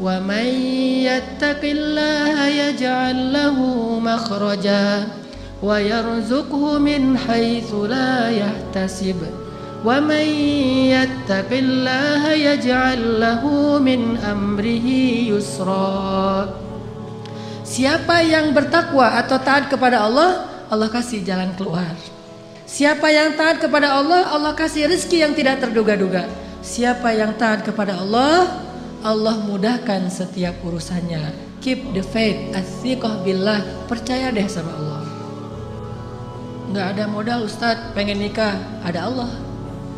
ومن يتق الله يجعل له مخرجا ويرزقه من حيث لا يحتسب ومن يتق الله يجعل له من أمره يسرا Siapa yang bertakwa atau taat kepada Allah, Allah kasih jalan keluar. Siapa yang taat kepada Allah, Allah kasih rezeki yang tidak terduga-duga. Siapa yang taat kepada Allah, Allah mudahkan setiap urusannya. Keep the faith, athiqah billah, percaya deh sama Allah. Nggak ada modal Ustadz, pengen nikah, ada Allah.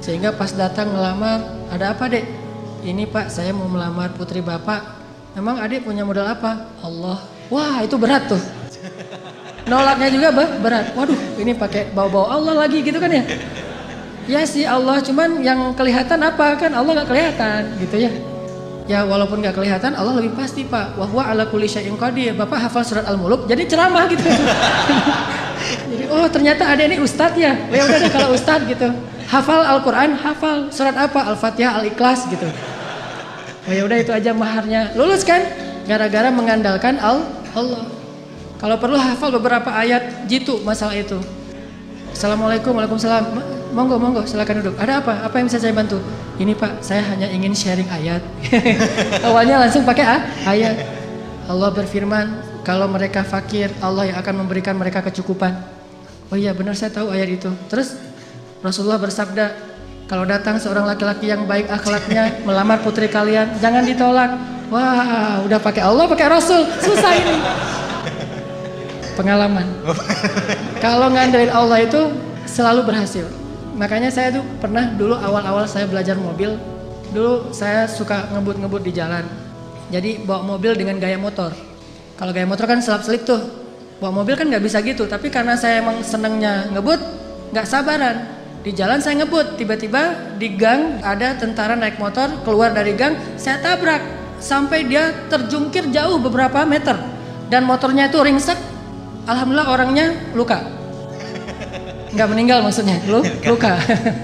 Sehingga pas datang ngelamar, ada apa dek? Ini pak, saya mau melamar putri bapak. Memang adik punya modal apa? Allah. Wah itu berat tuh. Nolaknya juga berat. Waduh ini pakai bau-bau Allah lagi gitu kan ya. Ya sih Allah, cuman yang kelihatan apa kan Allah nggak kelihatan gitu ya. Ya walaupun nggak kelihatan Allah lebih pasti pak. Wahwa ala kulli syai'in qadir. Bapak hafal surat Al-Muluk jadi ceramah gitu. jadi oh ternyata ada ini ustadz ya. Ya udah kalau ustadz gitu. Hafal Al-Quran, hafal surat apa? Al-Fatihah, Al-Ikhlas gitu. Oh ya udah itu aja maharnya. Lulus kan? Gara-gara mengandalkan Allah. Allah. Kalau perlu hafal beberapa ayat jitu masalah itu. Assalamualaikum, waalaikumsalam. Monggo, monggo, silakan duduk. Ada apa? Apa yang bisa saya bantu? Ini Pak, saya hanya ingin sharing ayat. Awalnya langsung pakai ah, ayat. Allah berfirman, kalau mereka fakir, Allah yang akan memberikan mereka kecukupan. Oh iya, benar saya tahu ayat itu. Terus Rasulullah bersabda, kalau datang seorang laki-laki yang baik akhlaknya melamar putri kalian, jangan ditolak. Wah, udah pakai Allah, pakai Rasul, susah ini. Pengalaman. Kalau ngandelin Allah itu selalu berhasil. Makanya saya tuh pernah dulu awal-awal saya belajar mobil, dulu saya suka ngebut-ngebut di jalan. Jadi bawa mobil dengan gaya motor. Kalau gaya motor kan selap-selip tuh. Bawa mobil kan nggak bisa gitu. Tapi karena saya emang senengnya ngebut, nggak sabaran. Di jalan saya ngebut, tiba-tiba di gang ada tentara naik motor keluar dari gang, saya tabrak sampai dia terjungkir jauh beberapa meter dan motornya itu ringsek alhamdulillah orangnya luka nggak meninggal maksudnya? Lu luka.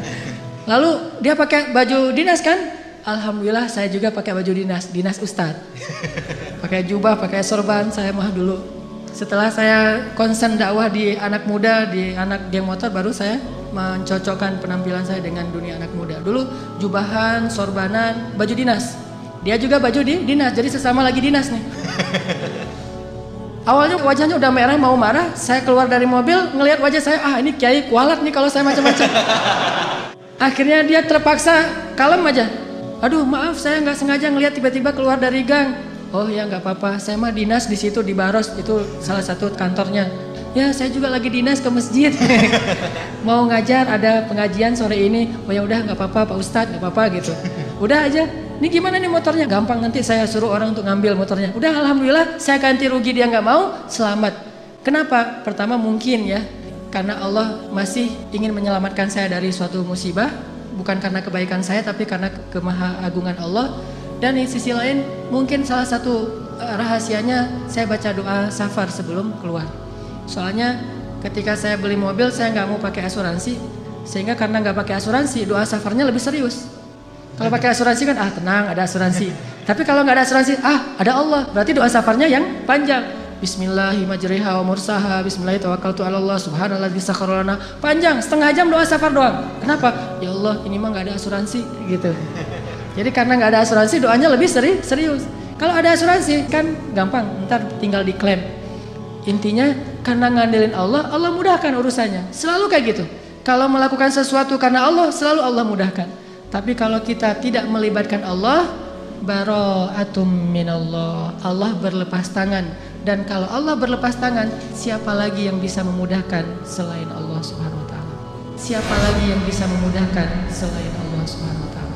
Lalu dia pakai baju dinas kan? Alhamdulillah saya juga pakai baju dinas dinas ustadz pakai jubah pakai sorban saya mah dulu. Setelah saya konsen dakwah di anak muda di anak geng motor baru saya mencocokkan penampilan saya dengan dunia anak muda. Dulu jubahan sorbanan baju dinas. Dia juga baju di dinas, jadi sesama lagi dinas nih. Awalnya wajahnya udah merah mau marah, saya keluar dari mobil ngelihat wajah saya, ah ini kiai kualat nih kalau saya macam-macam. Akhirnya dia terpaksa kalem aja. Aduh maaf saya nggak sengaja ngelihat tiba-tiba keluar dari gang. Oh ya nggak apa-apa, saya mah dinas di situ di Baros itu salah satu kantornya. Ya saya juga lagi dinas ke masjid. Mau ngajar ada pengajian sore ini. Oh ya udah nggak apa-apa Pak Ustadz nggak apa-apa gitu. Udah aja ini gimana nih motornya? Gampang nanti saya suruh orang untuk ngambil motornya. Udah alhamdulillah saya ganti rugi dia nggak mau, selamat. Kenapa? Pertama mungkin ya, karena Allah masih ingin menyelamatkan saya dari suatu musibah, bukan karena kebaikan saya tapi karena kemahagungan Allah. Dan di sisi lain mungkin salah satu eh, rahasianya saya baca doa safar sebelum keluar. Soalnya ketika saya beli mobil saya nggak mau pakai asuransi, sehingga karena nggak pakai asuransi doa safarnya lebih serius. Kalau pakai asuransi kan ah tenang ada asuransi. Tapi kalau nggak ada asuransi ah ada Allah. Berarti doa safarnya yang panjang. Bismillahirrahmanirrahim wa mursaha subhanallah sakharana panjang setengah jam doa safar doang. Kenapa? Ya Allah ini mah nggak ada asuransi gitu. Jadi karena nggak ada asuransi doanya lebih seri, serius. Kalau ada asuransi kan gampang ntar tinggal diklaim. Intinya karena ngandelin Allah Allah mudahkan urusannya. Selalu kayak gitu. Kalau melakukan sesuatu karena Allah selalu Allah mudahkan tapi kalau kita tidak melibatkan Allah, bara'atum minallah. Allah berlepas tangan. Dan kalau Allah berlepas tangan, siapa lagi yang bisa memudahkan selain Allah Subhanahu wa taala? Siapa lagi yang bisa memudahkan selain Allah Subhanahu wa taala?